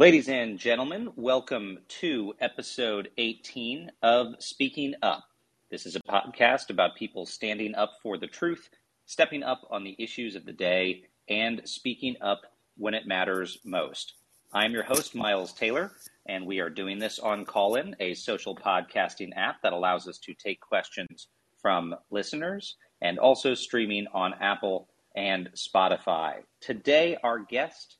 Ladies and gentlemen, welcome to episode 18 of Speaking Up. This is a podcast about people standing up for the truth, stepping up on the issues of the day, and speaking up when it matters most. I'm your host, Miles Taylor, and we are doing this on Callin, a social podcasting app that allows us to take questions from listeners and also streaming on Apple and Spotify. Today, our guest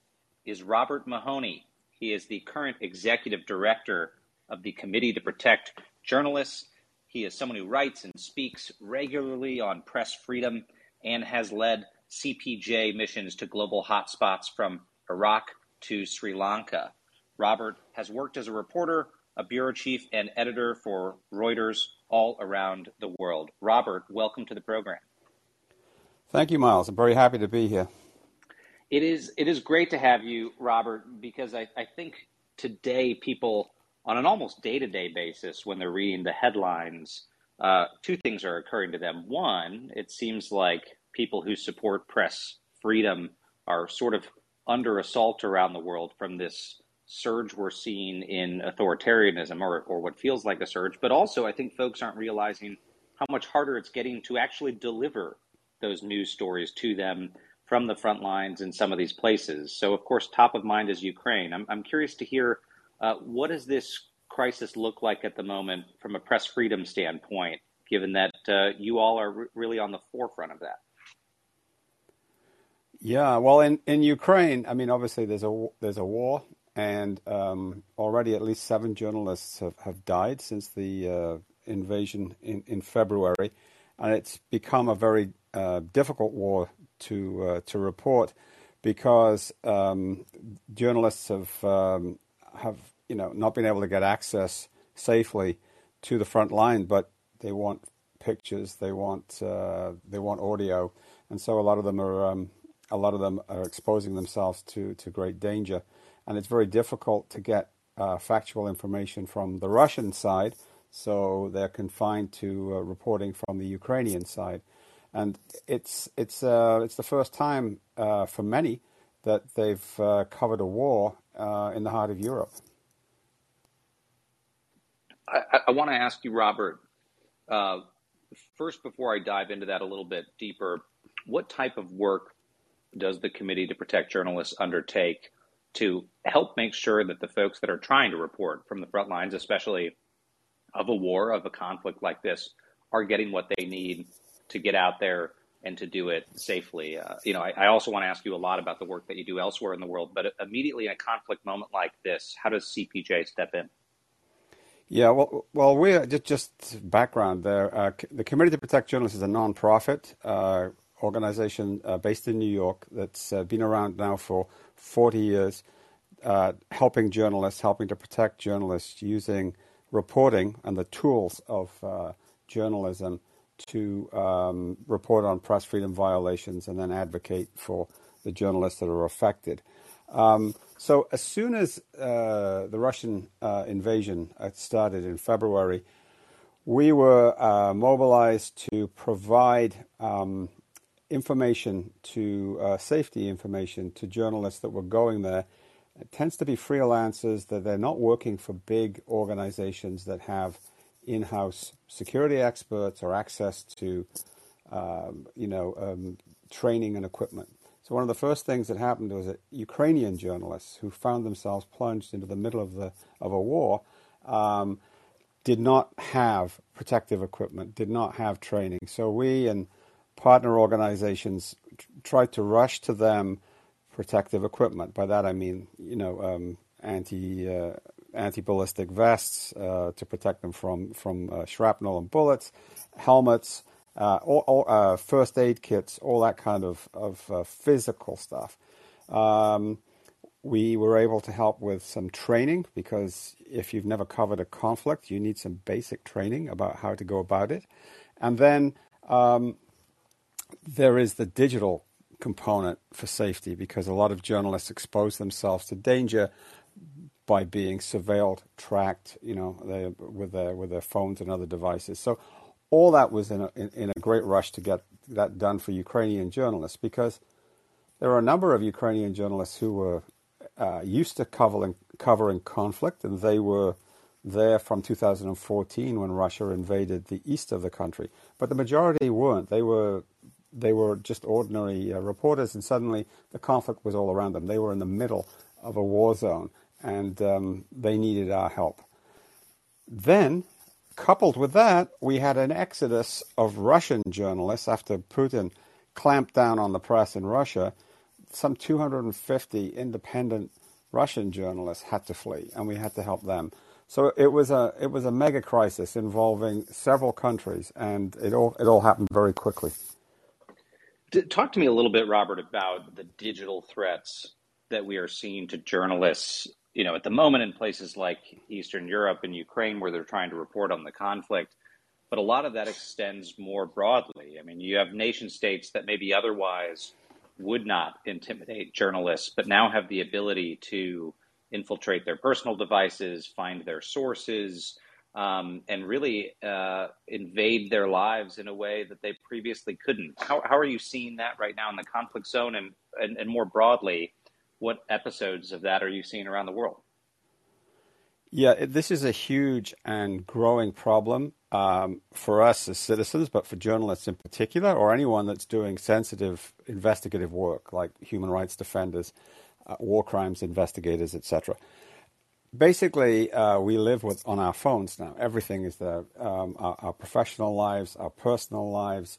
is Robert Mahoney. He is the current executive director of the Committee to Protect Journalists. He is someone who writes and speaks regularly on press freedom and has led CPJ missions to global hotspots from Iraq to Sri Lanka. Robert has worked as a reporter, a bureau chief, and editor for Reuters all around the world. Robert, welcome to the program. Thank you, Miles. I'm very happy to be here. It is it is great to have you, Robert, because I, I think today people on an almost day to day basis when they're reading the headlines, uh, two things are occurring to them. One, it seems like people who support press freedom are sort of under assault around the world from this surge we're seeing in authoritarianism or, or what feels like a surge. But also, I think folks aren't realizing how much harder it's getting to actually deliver those news stories to them from the front lines in some of these places. So, of course, top of mind is Ukraine. I'm, I'm curious to hear uh, what does this crisis look like at the moment from a press freedom standpoint, given that uh, you all are really on the forefront of that. Yeah, well, in, in Ukraine, I mean, obviously there's a there's a war, and um, already at least seven journalists have, have died since the uh, invasion in, in February, and it's become a very uh, difficult war to uh, to report because um, journalists have um, have you know not been able to get access safely to the front line, but they want pictures, they want uh, they want audio, and so a lot of them are um, a lot of them are exposing themselves to to great danger, and it's very difficult to get uh, factual information from the Russian side, so they're confined to uh, reporting from the Ukrainian side and it's it's uh, it's the first time uh, for many that they've uh, covered a war uh, in the heart of Europe. I, I want to ask you, Robert. Uh, first, before I dive into that a little bit deeper, what type of work does the Committee to Protect Journalists undertake to help make sure that the folks that are trying to report from the front lines, especially of a war, of a conflict like this, are getting what they need to get out there and to do it safely. Uh, you know, I, I, also want to ask you a lot about the work that you do elsewhere in the world, but immediately in a conflict moment like this, how does CPJ step in? Yeah, well, well, we're just just background there. Uh, the Committee to Protect Journalists is a nonprofit uh, organization uh, based in New York that's uh, been around now for 40 years, uh, helping journalists, helping to protect journalists using reporting and the tools of uh, journalism to um, report on press freedom violations and then advocate for the journalists that are affected. Um, so as soon as uh, the Russian uh, invasion started in February, we were uh, mobilized to provide um, information to uh, safety information to journalists that were going there. It tends to be freelancers that they're not working for big organizations that have in-house security experts or access to, um, you know, um, training and equipment. So one of the first things that happened was that Ukrainian journalists who found themselves plunged into the middle of the of a war um, did not have protective equipment, did not have training. So we and partner organizations tried to rush to them protective equipment. By that I mean, you know, um, anti uh, anti-ballistic vests uh, to protect them from from uh, shrapnel and bullets, helmets, uh, all, all, first aid kits, all that kind of of physical stuff. Um, we were able to help with some training because if you've never covered a conflict, you need some basic training about how to go about it, and then um, there is the digital component for safety because a lot of journalists expose themselves to danger by being surveilled, tracked, you know, they, with their with their phones and other devices. So all that was in a, in, in, a great rush to get that done for Ukrainian journalists because there are a number of Ukrainian journalists who were uh, used to covering covering conflict, and they were there from 2014 when Russia invaded the east of the country. But the majority weren't. They were they were just ordinary uh, reporters, and suddenly the conflict was all around them. They were in the middle of a war zone, and um, they needed our help. Then, coupled with that, we had an exodus of Russian journalists after Putin clamped down on the press in Russia. Some 250 independent Russian journalists had to flee, and we had to help them. So it was a it was a mega crisis involving several countries, and it all it all happened very quickly. Talk to me a little bit, Robert, about the digital threats that we are seeing to journalists. You know, at the moment in places like Eastern Europe and Ukraine, where they're trying to report on the conflict, but a lot of that extends more broadly. I mean, you have nation states that maybe otherwise would not intimidate journalists, but now have the ability to infiltrate their personal devices, find their sources, um, and really uh, invade their lives in a way that they previously couldn't. How, how are you seeing that right now in the conflict zone, and, and, and more broadly, what episodes of that are you seeing around the world? Yeah, this is a huge and growing problem um, for us as citizens, but for journalists in particular, or anyone that's doing sensitive investigative work like human rights defenders uh, war crimes investigators, etc. Basically, uh, we live with on our phones now. Everything is there: um, our, our, professional lives, our personal lives,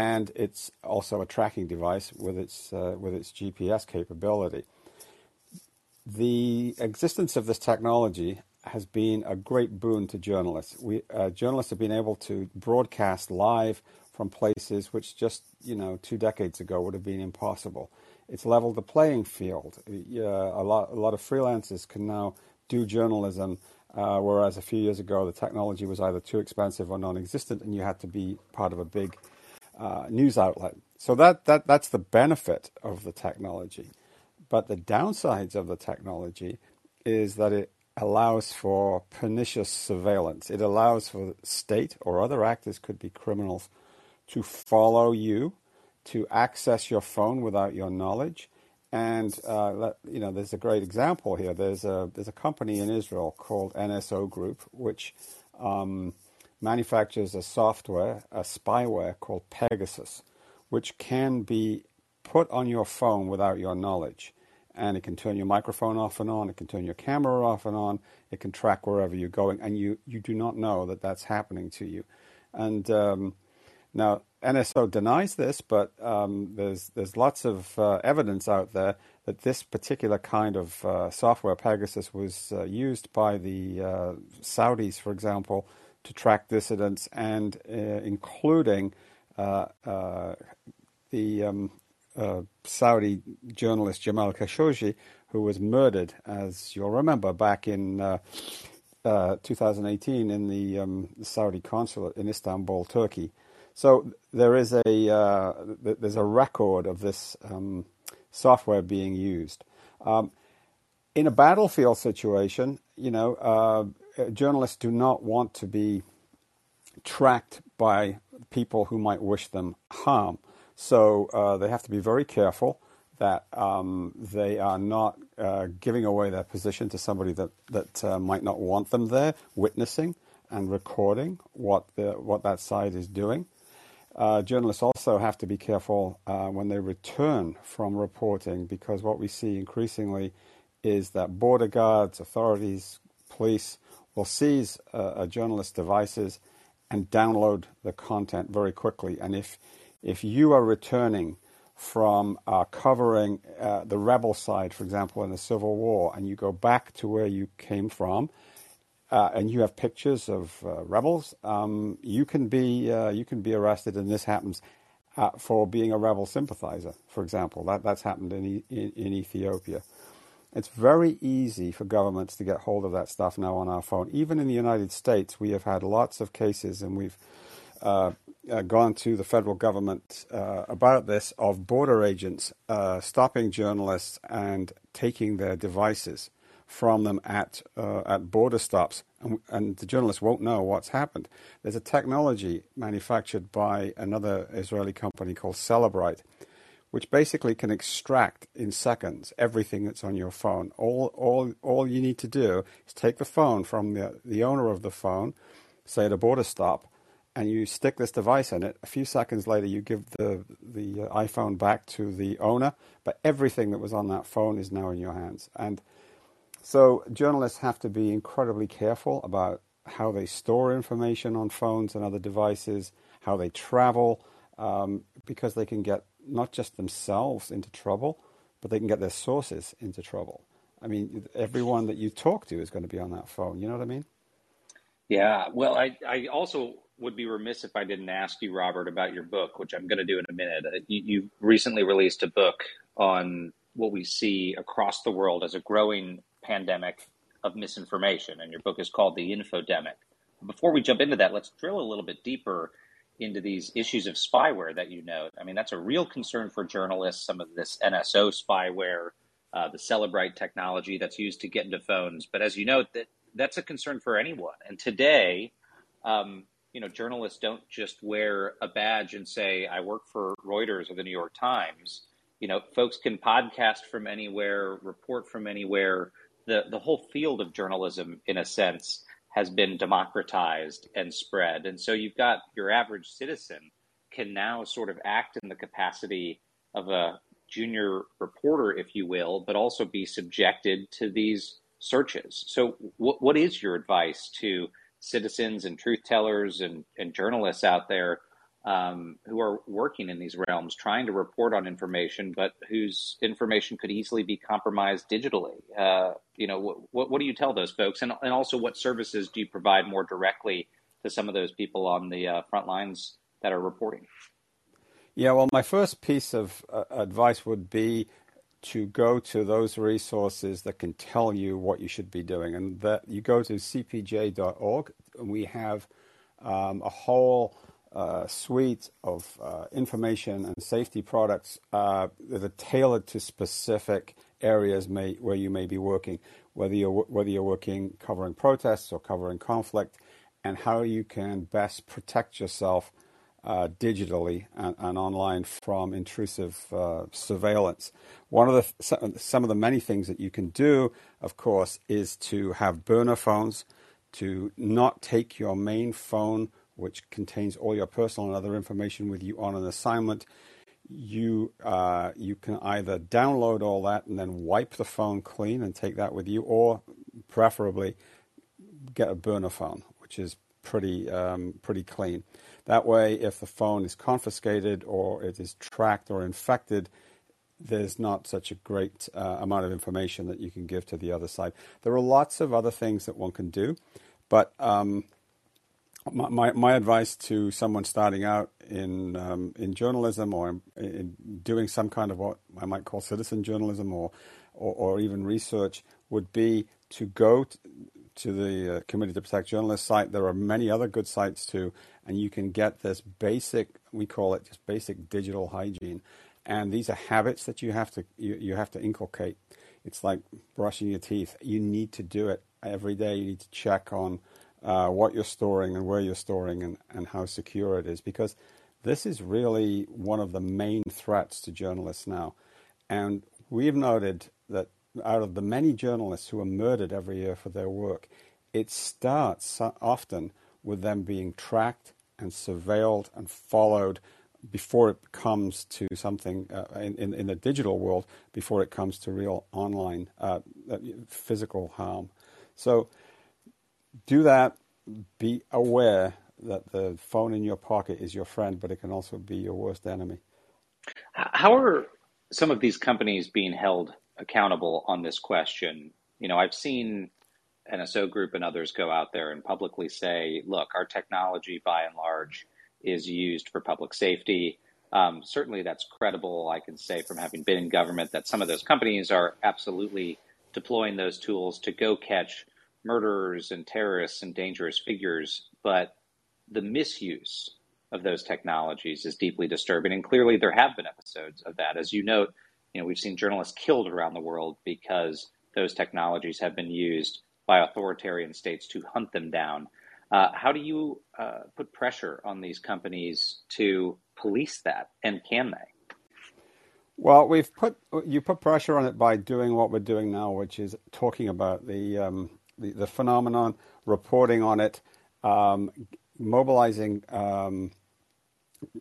and it's also a tracking device with its uh, with its GPS capability. The existence of this technology has been a great boon to journalists. We uh, journalists have been able to broadcast live from places which just you know two decades ago would have been impossible it's leveled the playing field. Uh, a lot, a lot of freelancers can now do journalism, uh, whereas a few years ago the technology was either too expensive or non-existent, and you had to be part of a big uh, news outlet. So that, that that's the benefit of the technology. But the downsides of the technology is that it allows for pernicious surveillance. It allows for state or other actors, could be criminals, to follow you to access your phone without your knowledge. And uh, you know, there's a great example here. There's a there's a company in Israel called NSO Group, which um, manufactures a software, a spyware called Pegasus, which can be put on your phone without your knowledge. And it can turn your microphone off and on. It can turn your camera off and on. It can track wherever you're going, and you you do not know that that's happening to you. And um, now, NSO denies this, but um, there's there's lots of uh, evidence out there that this particular kind of uh, software, Pegasus, was uh, used by the uh, Saudis, for example, to track dissidents, and uh, including uh, the um, Saudi journalist Jamal Khashoggi, who was murdered, as you'll remember, back in. 2018 in the um, Saudi consulate in Istanbul, Turkey. So there is a uh, there's a record of this um, software being used. Um, in a battlefield situation, you know, uh, journalists do not want to be tracked by people who might wish them harm. So uh, they have to be very careful that um, they are not uh, giving away their position to somebody that that uh, might not want them there, witnessing and recording what the what that side is doing. Uh, journalists also have to be careful uh, when they return from reporting because what we see increasingly is that border guards, authorities, police will seize uh, a journalist's devices and download the content very quickly. And if if you are returning from uh, covering uh, the rebel side, for example, in the Civil War, and you go back to where you came from, uh, and you have pictures of uh, rebels, um, you can be uh, you can be arrested, and this happens for being a rebel sympathizer, for example. That that's happened in, in, in Ethiopia. It's very easy for governments to get hold of that stuff now on our phone. Even in the United States, we have had lots of cases, and we've uh, uh, gone to the federal government about this of border agents stopping journalists and taking their devices from them at uh, at border stops, and, and, the journalists won't know what's happened. There's a technology manufactured by another Israeli company called Cellebrite, which basically can extract in seconds everything that's on your phone. All, all, all you need to do is take the phone from the, the owner of the phone, say at a border stop, and you stick this device in it. A few seconds later, you give the, the iPhone back to the owner, but everything that was on that phone is now in your hands. And so journalists have to be incredibly careful about how they store information on phones and other devices, how they travel, um, because they can get not just themselves into trouble, but they can get their sources into trouble. I mean, everyone that you talk to is going to be on that phone. You know what I mean? Yeah. Well, I, I also would be remiss if I didn't ask you, Robert, about your book, which I'm going to do in a minute. Uh, you, you recently released a book on what we see across the world as a growing pandemic of misinformation, and your book is called The Infodemic. Before we jump into that, let's drill a little bit deeper into these issues of spyware that you note. I mean, that's a real concern for journalists. Some of this NSO spyware, uh, the Cellebrite technology that's used to get into phones. But as you note, that that's a concern for anyone. And today, um, you know, journalists don't just wear a badge and say, "I work for Reuters or the New York Times." You know, folks can podcast from anywhere, report from anywhere. The the whole field of journalism, in a sense, has been democratized and spread. And so you've got your average citizen can now sort of act in the capacity of a junior reporter, if you will, but also be subjected to these searches. So, what, what is your advice to citizens and truth tellers and, and journalists out there um, who are working in these realms, trying to report on information, but whose information could easily be compromised digitally. Uh, you know, what, what do you tell those folks, and, and also what services do you provide more directly to some of those people on the uh, front lines that are reporting? Yeah, well, my first piece of uh, advice would be to go to those resources that can tell you what you should be doing, and that you go to cpj.org. And we have um, a whole suite of uh, information and safety products uh, that are tailored to specific areas where you may be working, whether you're, whether you're working covering protests or covering conflict, and how you can best protect yourself uh, digitally and, online from intrusive uh, surveillance. One of the some of the many things that you can do, of course, is to have burner phones, to not take your main phone which contains all your personal and other information with you on an assignment. You uh, you can either download all that and then wipe the phone clean and take that with you, or preferably get a burner phone, which is pretty um, pretty clean. That way, if the phone is confiscated or it is tracked or infected, there's not such a great uh, amount of information that you can give to the other side. There are lots of other things that one can do, but um, my, my advice to someone starting out in um, in journalism or in, in, doing some kind of what I might call citizen journalism or or, or even research would be to go t- to the uh, Committee to Protect Journalists site. There are many other good sites too, and you can get this basic we call it just basic digital hygiene, and these are habits that you have to you, you have to inculcate. It's like brushing your teeth. You need to do it every day. You need to check on uh, what you're storing and where you're storing and, and how secure it is because this is really one of the main threats to journalists now. And we've noted that out of the many journalists who are murdered every year for their work, it starts often with them being tracked and surveilled and followed before it comes to something uh, in, in, in, the digital world, before it comes to real online uh, physical harm. So do that. Be aware that the phone in your pocket is your friend, but it can also be your worst enemy. How are some of these companies being held accountable on this question? You know, I've seen NSO Group and others go out there and publicly say, look, our technology by and large is used for public safety. Um, certainly, that's credible. I can say from having been in government that some of those companies are absolutely deploying those tools to go catch murderers and terrorists and dangerous figures, but the misuse of those technologies is deeply disturbing. And clearly, there have been episodes of that. As you note, you know, we've seen journalists killed around the world because those technologies have been used by authoritarian states to hunt them down. Uh, how do you uh, put pressure on these companies to police that, and can they? Well, we've put you put pressure on it by doing what we're doing now, which is talking about the um, the, the, phenomenon, reporting on it, um, mobilizing um,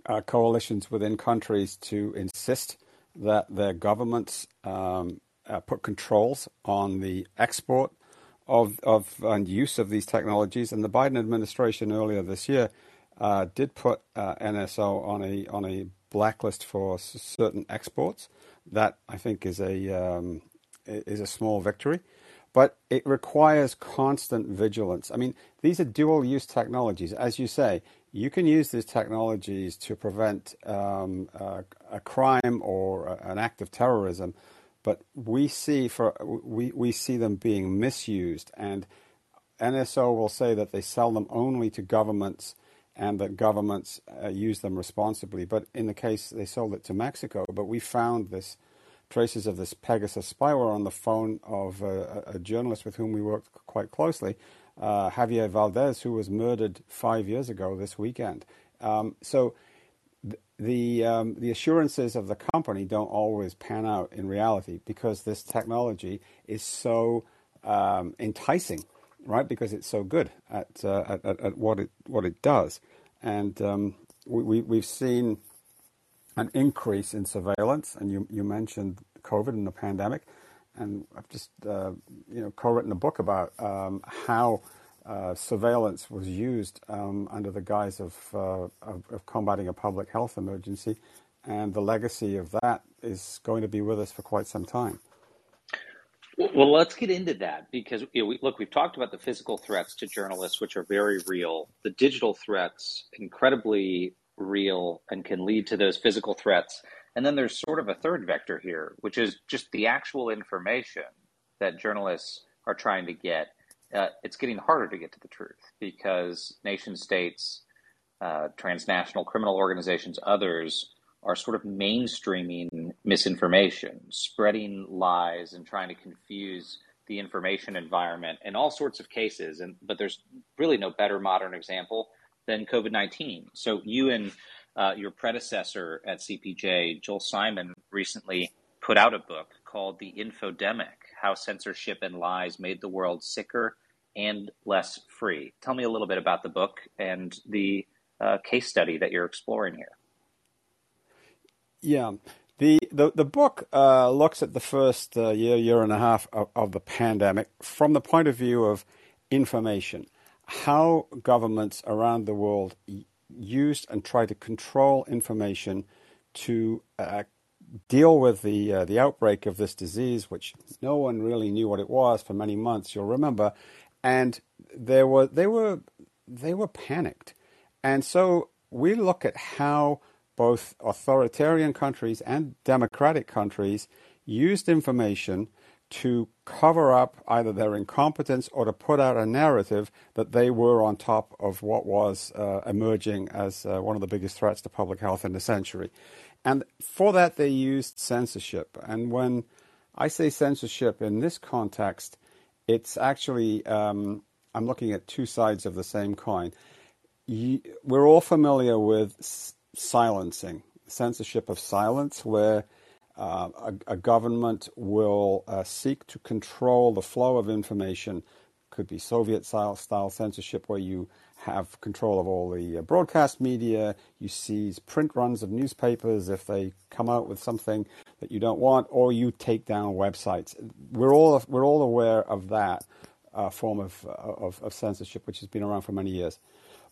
uh, coalitions within countries to insist that their governments um, uh, put controls on the export of of and use of these technologies. And the Biden administration earlier this year uh, did put uh, NSO on a on a blacklist for certain exports. That I think is a um, is a small victory, but it requires constant vigilance. I mean, these are dual use technologies, as you say. You can use these technologies to prevent um, a, a crime or a, an act of terrorism, but we see for we, we see them being misused, and NSO will say that they sell them only to governments and that governments uh, use them responsibly. But in the case, they sold it to Mexico, but we found this traces of this Pegasus spyware on the phone of a, a journalist with whom we worked quite closely, uh, Javier Valdez, who was murdered five years ago this weekend. Um, so the um, the assurances of the company don't always pan out in reality because this technology is so um, enticing right? Because it's so good at, uh, at, at, at, what it what it does, and um, we, we have seen an increase in surveillance. And you you mentioned COVID and the pandemic, and I've just uh, you know co-written a book about um, how. Uh, surveillance was used um, under the guise of, uh, of, of combating a public health emergency, and the legacy of that is going to be with us for quite some time. Well, let's get into that because you know, we, look, we've talked about the physical threats to journalists, which are very real. The digital threats, incredibly real, and can lead to those physical threats. And then there's sort of a third vector here, which is just the actual information that journalists are trying to get. Uh, it's getting harder to get to the truth because nation states, uh, transnational criminal organizations, others are sort of mainstreaming misinformation, spreading lies, and trying to confuse the information environment in all sorts of cases. And but there's really no better modern example than COVID nineteen. So you and uh, your predecessor at CPJ, Joel Simon, recently put out a book called The Infodemic: How Censorship and Lies Made the World Sicker and Less Free. Tell me a little bit about the book and the uh, case study that you're exploring here. Yeah. The, the, the book uh, looks at the first uh, year, year and a half of, of the pandemic from the point of view of information, how governments around the world used and tried to control information to uh, deal with the uh, the outbreak of this disease, which no one really knew what it was for many months. You'll remember, and there were they were they were panicked, and so we look at how both authoritarian countries and democratic countries used information to cover up either their incompetence or to put out a narrative that they were on top of what was uh, emerging as uh, one of the biggest threats to public health in the century. And for that, they used censorship. And when I say censorship in this context, it's actually, um, I'm looking at two sides of the same coin. we're all familiar with silencing, censorship of silence, where a, a, government will uh, seek to control the flow of information. Could be Soviet style, style censorship, where you have control of all the uh, broadcast media. You seize print runs of newspapers if they come out with something that you don't want, or you take down websites. We're all we're all aware of that uh, form of, of, of censorship, which has been around for many years.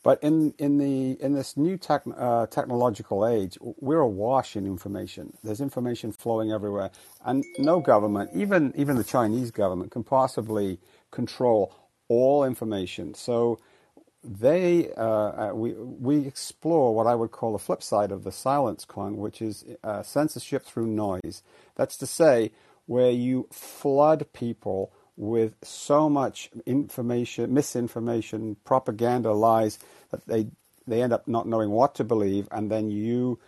But in in the in this new tech, uh, technological age, we're awash in information. There's information flowing everywhere, and no government, even even the Chinese government, can possibly control all information. So they uh, uh we we explore what I would call the flip side of the silence coin, which is uh, censorship through noise. That's to say, where you flood people with so much information, misinformation, propaganda, lies that they they end up not knowing what to believe, and then you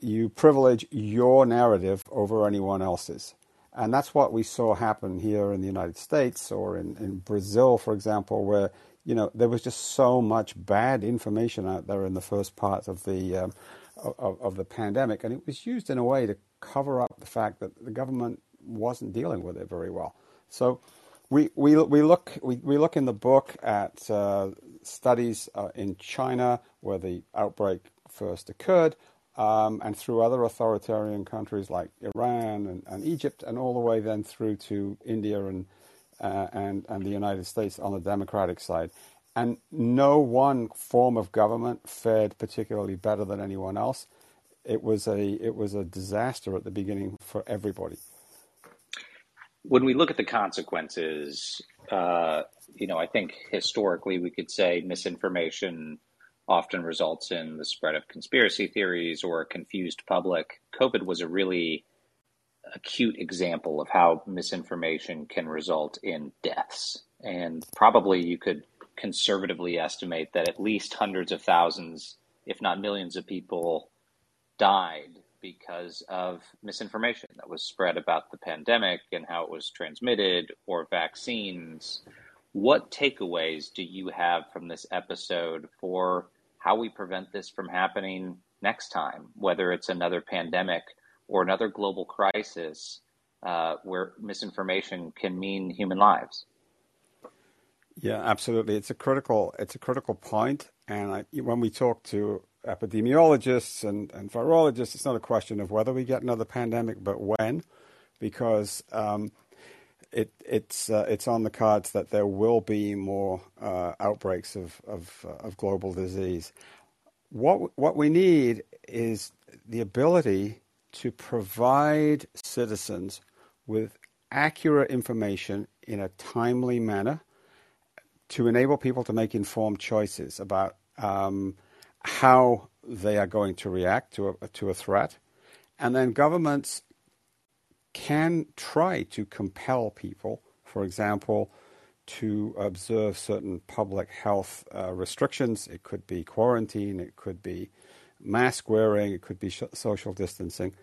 you privilege your narrative over anyone else's. And that's what we saw happen here in the United States or in, in Brazil, for example, where you know there was just so much bad information out there in the first part of the um, of, of the pandemic, and it was used in a way to cover up the fact that the government wasn't dealing with it very well. So we, we, we, look, we, we look in the book at uh, studies uh, in China where the outbreak first occurred, um, and through other authoritarian countries like Iran and, and, Egypt, and all the way then through to India and, uh, and, and the United States on the democratic side. And no one form of government fared particularly better than anyone else. It was a, it was a disaster at the beginning for everybody. When we look at the consequences, uh, you know, I think historically we could say misinformation often results in the spread of conspiracy theories or a confused public. COVID was a really acute example of how misinformation can result in deaths. And probably you could conservatively estimate that at least hundreds of thousands, if not millions of people died because of misinformation that was spread about the pandemic and how it was transmitted or vaccines. What takeaways do you have from this episode for how we prevent this from happening next time, whether it's another pandemic or another global crisis uh, where misinformation can mean human lives? Yeah, absolutely. It's a critical it's a critical point, and I, when we talk to epidemiologists and, and virologists, it's not a question of whether we get another pandemic, but when, because um, it, it's uh, it's on the cards that there will be more uh, outbreaks of of, uh, of global disease. What what we need is the ability to provide citizens with accurate information in a timely manner to enable people to make informed choices about um, how they are going to react to a, to a threat. And then governments can try to compel people, for example, to observe certain public health uh, restrictions. It could be quarantine, it could be mask wearing, it could be sh- social distancing.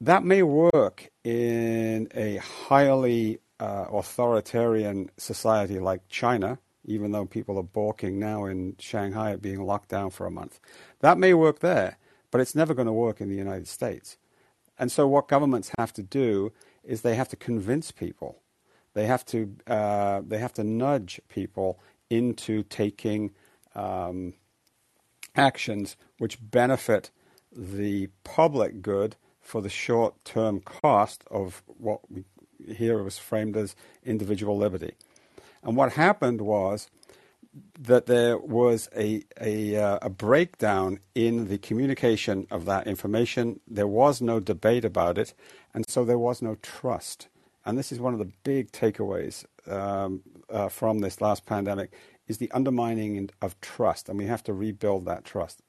That may work in a highly uh, authoritarian society like China, even though people are balking now in Shanghai at being locked down for a month. That may work there, but it's never going to work in the United States. And so, what governments have to do is they have to convince people. They have to uh, they have to nudge people into taking um, actions which benefit the public good for the short term cost of what we here was framed as individual liberty. And what happened was that there was a, a, uh, a, breakdown in the communication of that information. There was no debate about it, and so there was no trust. And this is one of the big takeaways um, uh, from this last pandemic is the undermining of trust, and we have to rebuild that trust.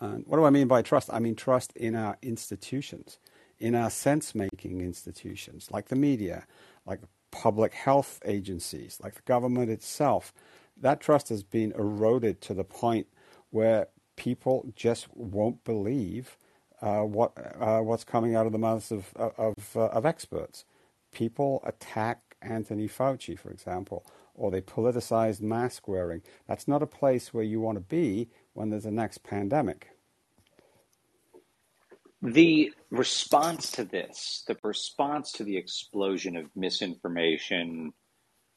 And what do I mean by trust? I mean trust in our institutions, in our sense-making institutions, like the media, like public health agencies, like the government itself that trust has been eroded to the point where people just won't believe uh, what uh, what's coming out of the mouths of of, uh, of experts. People attack Anthony Fauci, for example, or they politicize mask wearing. That's not a place where you want to be when there's a next pandemic. The response to this, the response to the explosion of misinformation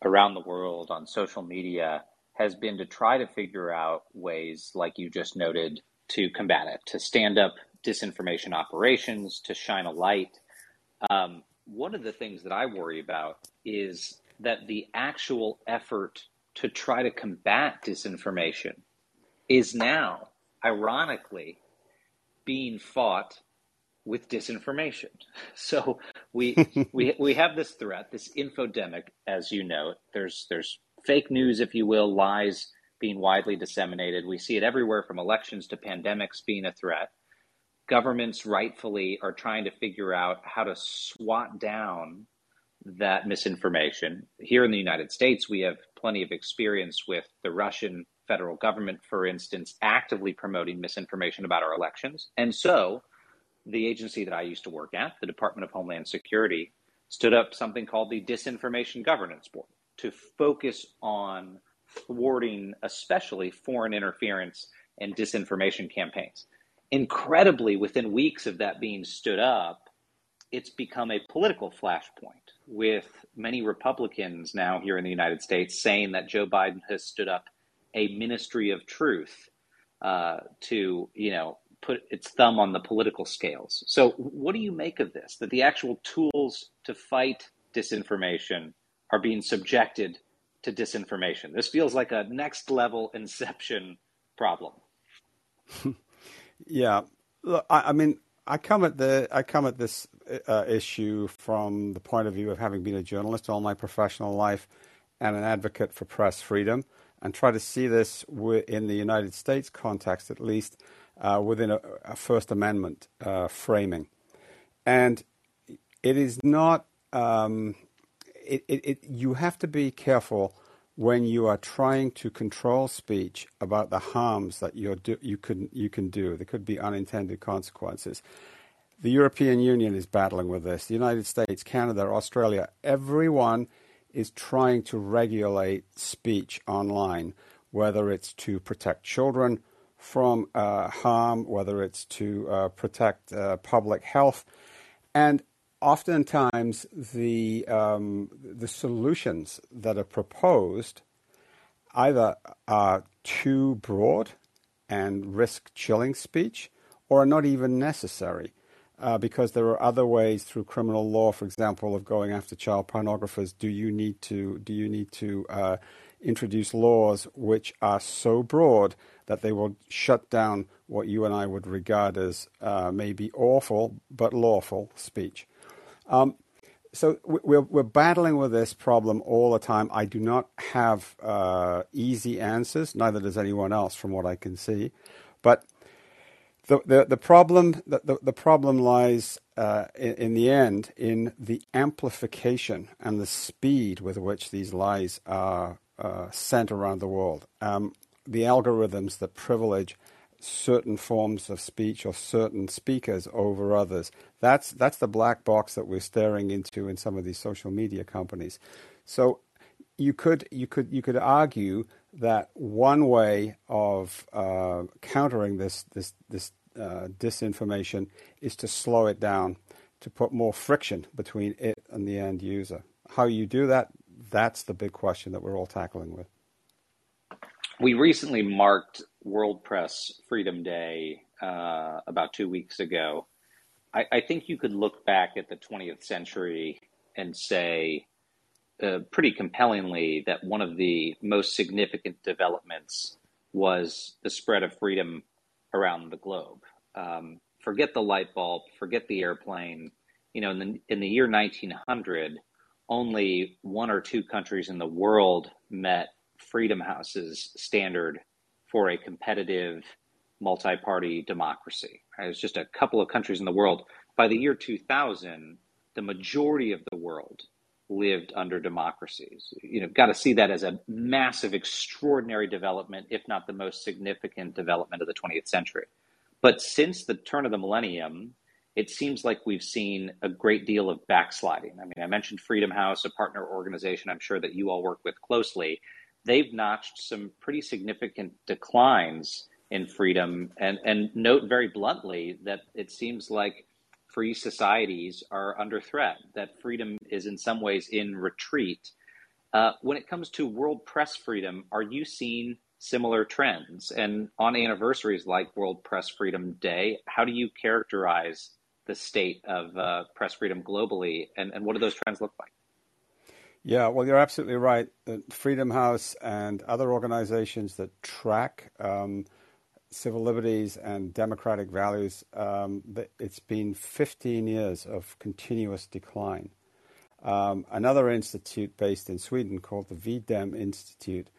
around the world on social media has been to try to figure out ways, like you just noted, to combat it, to stand up disinformation operations, to shine a light. Um, one of the things that I worry about is that the actual effort to try to combat disinformation is now, ironically, being fought with disinformation. So we we we have this threat, this infodemic, as you know. There's there's fake news, if you will, lies being widely disseminated. We see it everywhere from elections to pandemics being a threat. Governments rightfully are trying to figure out how to swat down that misinformation. Here in the United States, we have plenty of experience with the Russian federal government, for instance, actively promoting misinformation about our elections. And so the agency that I used to work at, the Department of Homeland Security, stood up something called the Disinformation Governance Board to focus on thwarting, especially foreign interference and disinformation campaigns. incredibly, within weeks of that being stood up, it's become a political flashpoint with many Republicans now here in the United States saying that Joe Biden has stood up a ministry of truth uh, to, you know, put its thumb on the political scales. So, what do you make of this? That the actual tools to fight disinformation are being subjected to disinformation. This feels like a next level inception problem. yeah, look, I, I, mean, I come at the I come at this uh, issue from the point of view of having been a journalist all my professional life and an advocate for press freedom, and try to see this in the United States context, at least uh, within a, a, First Amendment uh, framing. And it is not, um, it, it, it, you have to be careful when you are trying to control speech about the harms that you you, can, you can do. There could be unintended consequences. The European Union is battling with this. The United States, Canada, Australia, everyone is trying to regulate speech online, whether it's to protect children from uh, harm, whether it's to uh, protect uh, public health. And oftentimes, the, um, the solutions that are proposed either are too broad and risk chilling speech or are not even necessary. Uh, because there are other ways through criminal law, for example, of going after child pornographers. Do you need to do you need to uh, introduce laws which are so broad that they will shut down what you and I would regard as uh, maybe awful but lawful speech. Um, so we're, we're battling with this problem all the time. I do not have uh, easy answers, neither does anyone else, from what I can see. But the the, the problem the, the, problem lies uh, in, in, the end in the amplification and the speed with which these lies are uh, sent around the world. Um, the algorithms that privilege certain forms of speech or certain speakers over others. That's that's the black box that we're staring into in some of these social media companies. So you could you could you could argue that one way of uh, countering this this this uh, disinformation is to slow it down, to put more friction between it and the end user. How you do that, that's the big question that we're all tackling with. We recently marked World Press Freedom Day uh, about two weeks ago. I, I, think you could look back at the 20th century and say uh, pretty compellingly that one of the most significant developments was the spread of freedom around the globe. Um, forget the light bulb, forget the airplane. You know, in the, in the year 1900, only one or two countries in the world met Freedom House's standard for a competitive multi party democracy. Right? It's just a couple of countries in the world. By the year 2000, the majority of the world lived under democracies. You know, got to see that as a massive, extraordinary development, if not the most significant development of the 20th century. But since the turn of the millennium, it seems like we've seen a great deal of backsliding. I mean, I mentioned Freedom House, a partner organization I'm sure that you all work with closely they've notched some pretty significant declines in freedom and, and note very bluntly that it seems like free societies are under threat, that freedom is in some ways in retreat. Uh, when it comes to world press freedom, are you seeing similar trends? And on anniversaries like World Press Freedom Day, how do you characterize the state of uh, press freedom globally, and, and what do those trends look like? Yeah, well, you're absolutely right. Freedom House and other organizations that track um, civil liberties and democratic values, um, it's been 15 years of continuous decline. Um, another institute based in Sweden called the V-Dem Institute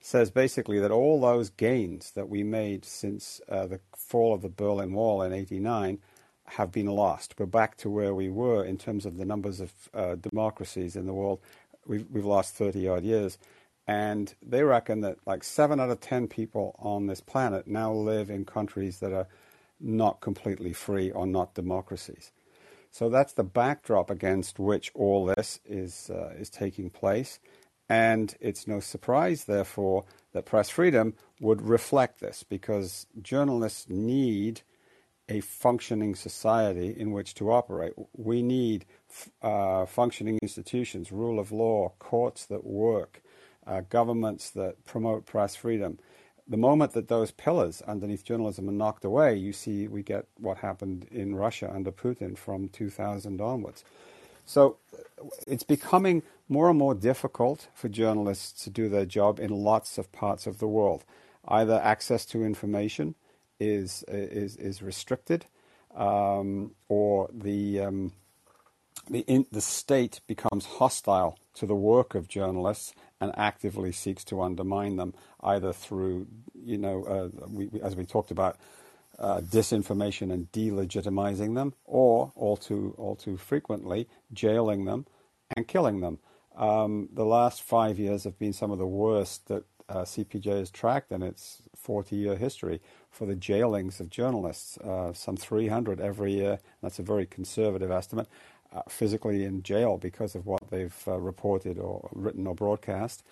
says basically that all those gains that we made since uh, the fall of the Berlin Wall in 89 have been lost. We're back to where we were in terms of the numbers of uh, democracies in the world we've, we've lost 30 odd years. And they reckon that like seven out of 10 people on this planet now live in countries that are not completely free or not democracies. So that's the backdrop against which all this is, uh, is taking place. And it's no surprise, therefore, that press freedom would reflect this because journalists need a functioning society in which to operate. We need uh, functioning institutions, rule of law, courts that work, uh, governments that promote press freedom. The moment that those pillars underneath journalism are knocked away, you see we get what happened in Russia under Putin from 2000 onwards. So it's becoming more and more difficult for journalists to do their job in lots of parts of the world. Either access to information is is is restricted, um, or the um, the in, the state becomes hostile to the work of journalists and actively seeks to undermine them, either through you know uh, we, as we talked about uh, disinformation and delegitimizing them, or all too all too frequently jailing them and killing them. Um, the last five years have been some of the worst that uh, CPJ has tracked and its 40-year history for the jailings of journalists. Uh, some 300 every year. That's a very conservative estimate. Uh, physically in jail because of what they've uh, reported or written or broadcast.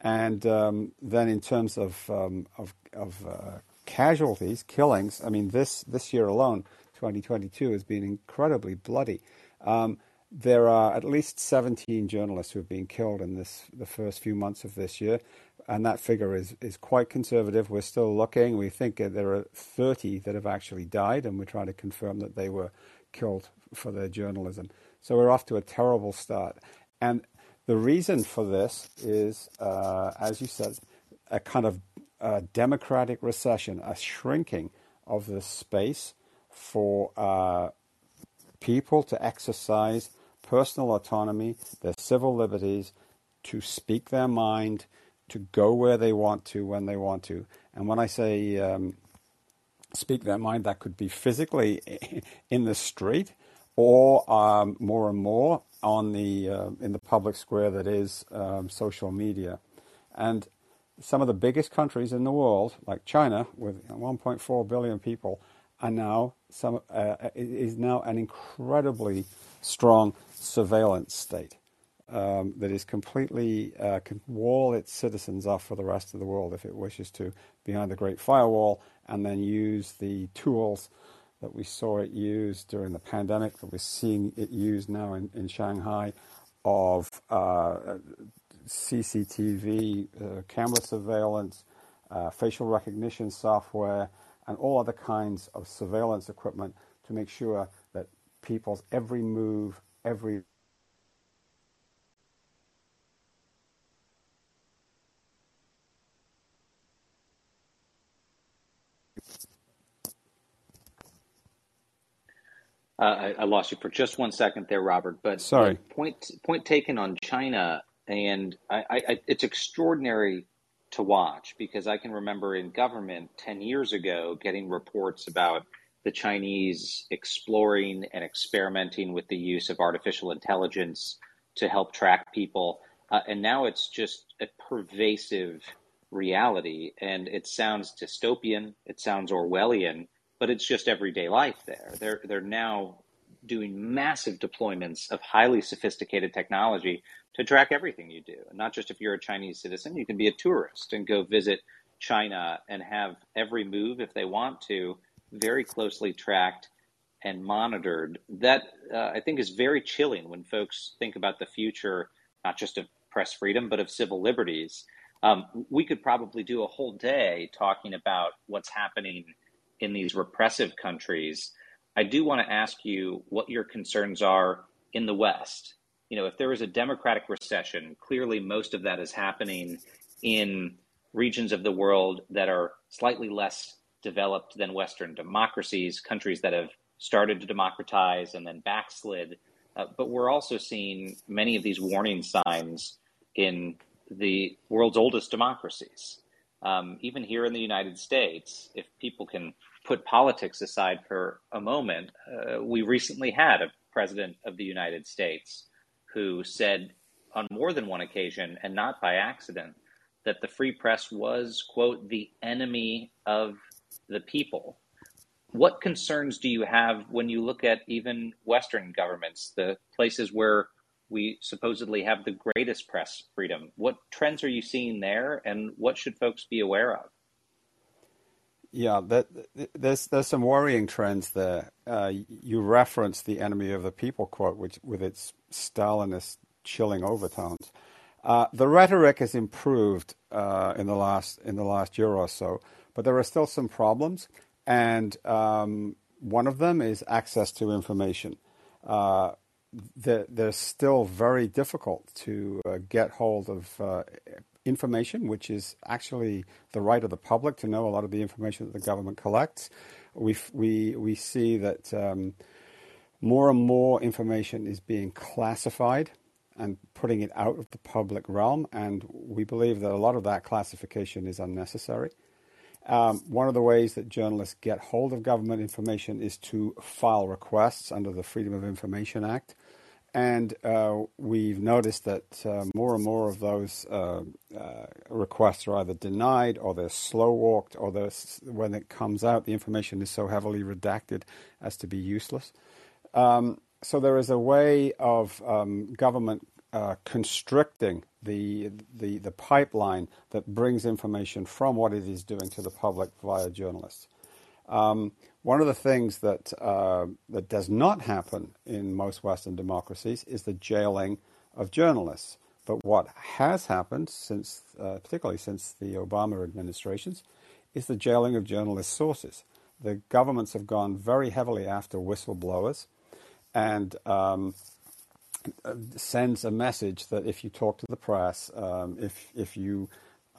And um, then in terms of um, of, of uh, casualties, killings. I mean, this this year alone, 2022, has been incredibly bloody. Um, there are at least 17 journalists who have been killed in this the first few months of this year, and that figure is is quite conservative. We're still looking. We think there are 30 that have actually died, and we're trying to confirm that they were killed for their journalism. So we're off to a terrible start. And the reason for this is, uh, as you said, a kind of a democratic recession, a shrinking of the space for uh, people to exercise personal autonomy, their civil liberties, to speak their mind, to go where they want to when they want to. And when I say um, speak their mind, that could be physically in the street or um, more and more on the uh, in the public square that is um, social media. And some of the biggest countries in the world, like China, with 1.4 billion people, are now some uh, is now an incredibly strong surveillance state um, that is completely uh, can wall its citizens off for the rest of the world if it wishes to behind the Great Firewall, and then use the tools that we saw it use during the pandemic, that we're seeing it used now in, in Shanghai, of uh, CCTV, uh, camera surveillance, uh, facial recognition software, and all other kinds of surveillance equipment to make sure that people's every move, every Uh, I, I, lost you for just one second there, Robert. But sorry. Point point taken on China and I, I, it's extraordinary to watch because I can remember in government 10 years ago getting reports about the Chinese exploring and experimenting with the use of artificial intelligence to help track people. Uh, and now it's just a pervasive reality. And it sounds dystopian, it sounds Orwellian, but it's just everyday life there. They're, they're now doing massive deployments of highly sophisticated technology to track everything you do. And not just if you're a Chinese citizen, you can be a tourist and go visit China and have every move, if they want to, very closely tracked and monitored. That uh, I think is very chilling when folks think about the future, not just of press freedom, but of civil liberties. Um, we could probably do a whole day talking about what's happening in these repressive countries I do want to ask you what your concerns are in the West. You know, if there is a democratic recession, clearly most of that is happening in regions of the world that are slightly less developed than Western democracies, countries that have started to democratize and then backslid. Uh, but we're also seeing many of these warning signs in the world's oldest democracies. Um, even here in the United States, if people can put politics aside for a moment, uh, we recently had a president of the United States who said on more than one occasion, and not by accident, that the free press was, quote, the enemy of the people. What concerns do you have when you look at even Western governments, the places where we supposedly have the greatest press freedom? What trends are you seeing there, and what should folks be aware of? Yeah, that, there's there's some worrying trends there. Uh, you reference the "enemy of the people" quote, which with its Stalinist chilling overtones. Uh, the rhetoric has improved uh, in the last in the last year or so, but there are still some problems, and um, one of them is access to information. Uh, they're, they're, still very difficult to uh, get hold of uh, information, which is actually the right of the public to know a lot of the information that the government collects. We we we see that um, more and more information is being classified and putting it out of the public realm, and we believe that a lot of that classification is unnecessary. Um, one of the ways that journalists get hold of government information is to file requests under the Freedom of Information Act. And uh, we've noticed that uh, more and more of those uh, uh requests are either denied or they're slow walked, or when it comes out, the information is so heavily redacted as to be useless. Um, so there is a way of um, government uh, constricting the, the, the pipeline that brings information from what it is doing to the public via journalists. Um, one of the things that uh, that does not happen in most Western democracies is the jailing of journalists. But what has happened since, uh, particularly since the Obama administrations, is the jailing of journalist sources. The governments have gone very heavily after whistleblowers, and um, sends a message that if you talk to the press, um, if if you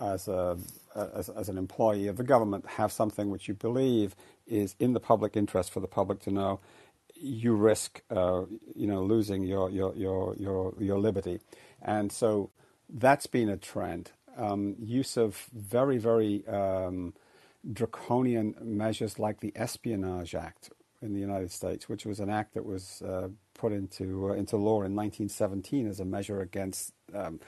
as a as, as, an employee of the government have something which you believe is in the public interest for the public to know, you risk uh, you know losing your your your your your liberty, and so that's been a trend. Um, use of very very um, draconian measures like the Espionage Act in the United States, which was an act that was uh, put into uh, into law in 1917 as a measure against um,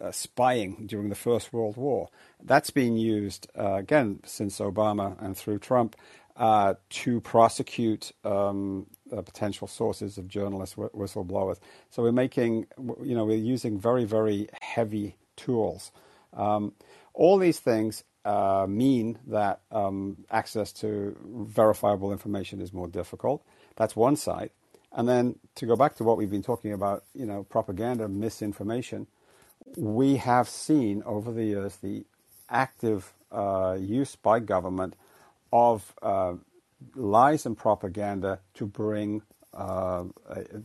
uh, spying during the First World War. That's been used uh, again since Obama and through Trump to prosecute um, uh, potential sources of journalists, whistleblowers. So we're making, you know, we're using very very heavy tools. Um, all these things uh, mean that um, access to verifiable information is more difficult. That's one side. And then to go back to what we've been talking about, you know, propaganda, misinformation, we have seen over the years the active uh, use by government of uh, lies and propaganda to bring uh,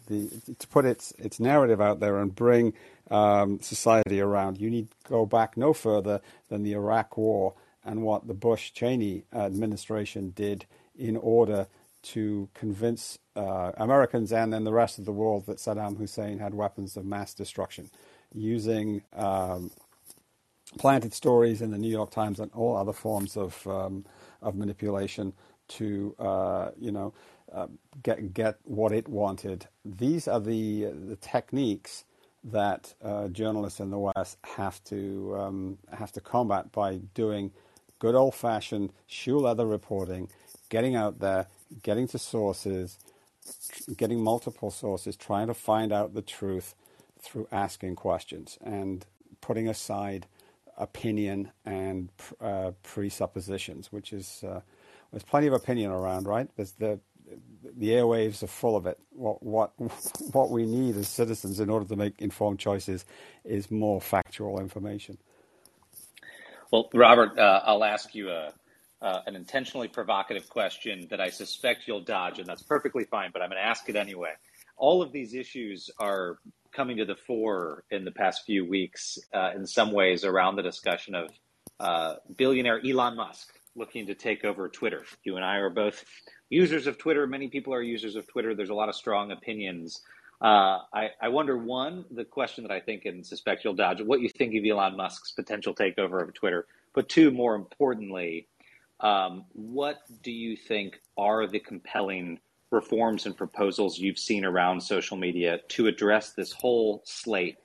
the to put its its narrative out there and bring um, society around. You need go back no further than the Iraq War and what the Bush Cheney administration did in order to convince uh, Americans and then the rest of the world that Saddam Hussein had weapons of mass destruction, using um, planted stories in the New York Times and all other forms of um, of manipulation to uh, you know uh, get get what it wanted. These are the the techniques that uh, journalists in the West have to um, have to combat by doing good old fashioned shoe leather reporting, getting out there, getting to sources, getting multiple sources, trying to find out the truth through asking questions and putting aside opinion and uh, presuppositions, which is uh, there's plenty of opinion around, right? There's the the airwaves are full of it. What what what we need as citizens in order to make informed choices is more factual information. Well, Robert, uh, I'll ask you a uh, an intentionally provocative question that I suspect you'll dodge, and that's perfectly fine, but I'm going to ask it anyway. All of these issues are coming to the fore in the past few weeks uh, in some ways around the discussion of uh, billionaire Elon Musk looking to take over Twitter. You and I are both users of Twitter. Many people are users of Twitter. There's a lot of strong opinions. Uh, I, I, wonder one, the question that I think and suspect you'll dodge, what you think of Elon Musk's potential takeover of Twitter. But two, more importantly, um, what do you think are the compelling reforms and proposals you've seen around social media to address this whole slate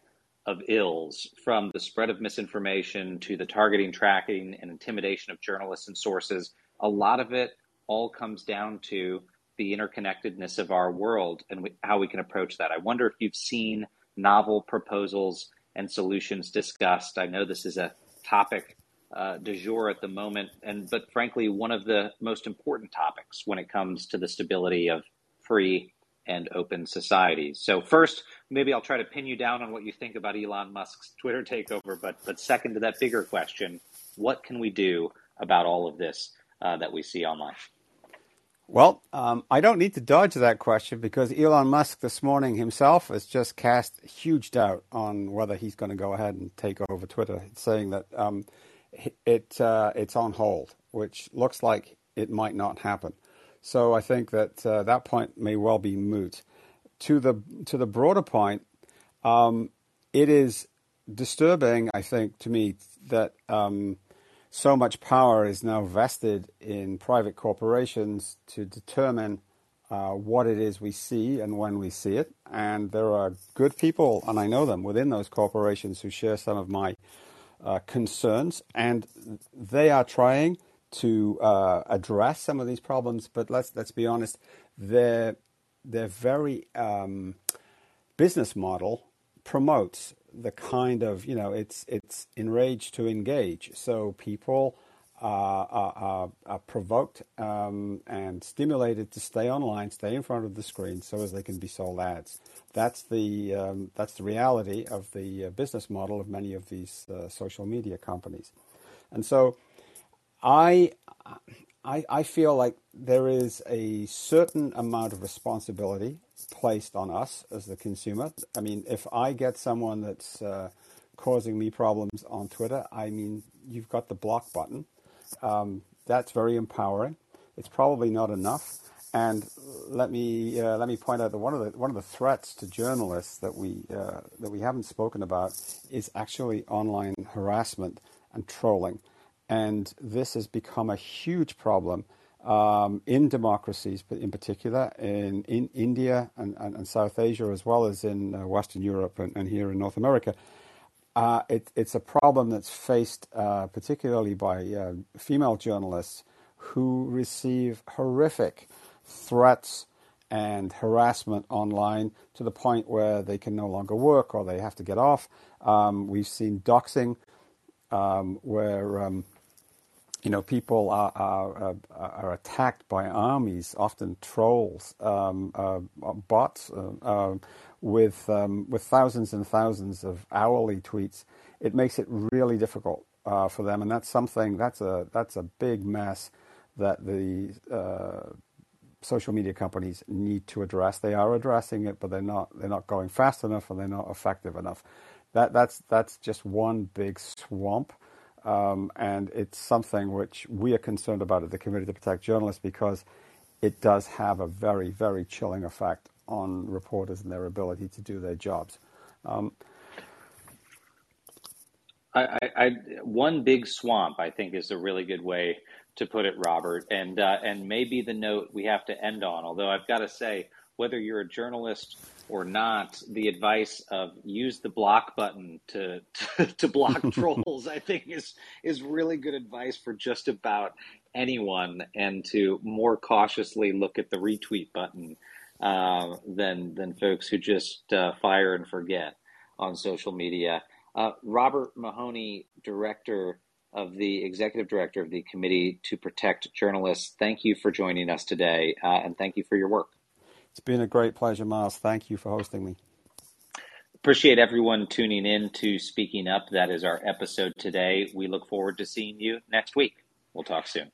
of ills from the spread of misinformation to the targeting, tracking, and intimidation of journalists and sources? A lot of it all comes down to the interconnectedness of our world and we, how we can approach that. I wonder if you've seen novel proposals and solutions discussed. I know this is a topic uh, du jour at the moment, and but frankly, one of the most important topics when it comes to the stability of free and open societies. So first, maybe I'll try to pin you down on what you think about Elon Musk's Twitter takeover, but but second to that bigger question, what can we do about all of this uh, that we see online? Well, um, I don't need to dodge that question because Elon Musk this morning himself has just cast huge doubt on whether he's going to go ahead and take over Twitter, saying that um, it uh, it's on hold, which looks like it might not happen. So I think that uh, that point may well be moot. To the to the broader point, um, it is disturbing, I think, to me that um, so much power is now vested in private corporations to determine uh, what it is we see and when we see it. And there are good people, and I know them within those corporations who share some of my uh, concerns, and they are trying to uh, address some of these problems. But let's let's be honest, their their very um, business model promotes the kind of you know it's it's enraged to engage. So people are, are, are provoked um, and stimulated to stay online, stay in front of the screen, so as they can be sold ads. That's the um, that's the reality of the uh, business model of many of these uh, social media companies, and so I. I, I feel like there is a certain amount of responsibility placed on us as the consumer. I mean, if I get someone that's uh, causing me problems on Twitter, I mean, you've got the block button. Um, that's very empowering. It's probably not enough. And let me uh, let me point out that one of the one of the threats to journalists that we uh, that we haven't spoken about is actually online harassment and trolling, and this has become a huge problem um, in democracies, but in particular in, in India and, and, and, South Asia, as well as in uh, Western Europe and, and, here in North America. Uh, it, it's a problem that's faced uh, particularly by uh, female journalists who receive horrific threats and harassment online to the point where they can no longer work or they have to get off. Um, we've seen doxing, um, where um, you know, people are, are, are, attacked by armies, often trolls, um, uh, bots, uh, uh, with, um, with thousands and thousands of hourly tweets. It makes it really difficult uh, for them, and that's something that's a that's a big mess that the uh, social media companies need to address. They are addressing it, but they're not they're not going fast enough, and they're not effective enough. That that's that's just one big swamp um, and it's something which we are concerned about at the Committee to Protect Journalists because it does have a very, very chilling effect on reporters and their ability to do their jobs. Um, I, I, one big swamp, I think, is a really good way to put it, Robert, and uh, and maybe the note we have to end on. Although I've got to say, whether you're a journalist or not, the advice of use the block button to to, to block trolls, I think is is really good advice for just about anyone, and to more cautiously look at the retweet button uh, than than folks who just uh, fire and forget on social media. Uh, Robert Mahoney, director of the executive director of the Committee to Protect Journalists, thank you for joining us today, uh, and thank you for your work. It's been a great pleasure, Miles. Thank you for hosting me. Appreciate everyone tuning in to Speaking Up. That is our episode today. We look forward to seeing you next week. We'll talk soon.